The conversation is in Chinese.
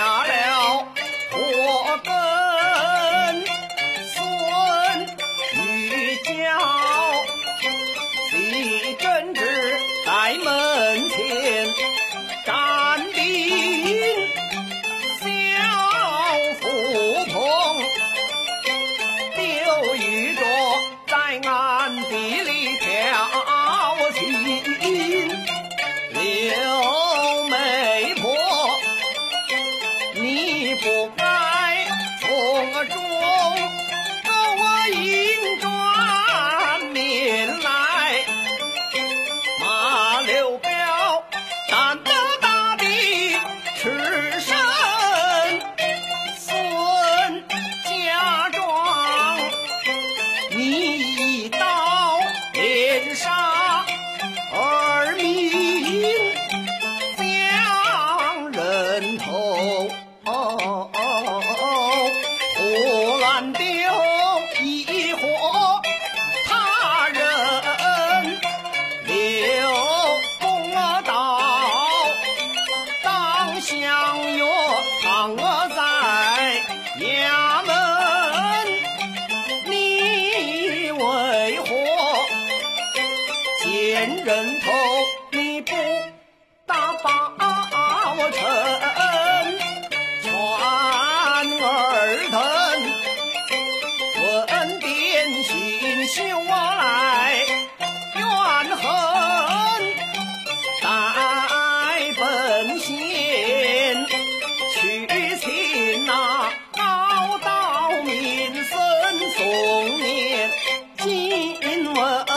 下了我跟孙女娇你真知呆门连人头你不打，把臣传儿等，闻点锦绣来怨恨，待本县取信那好道民生，重念金文。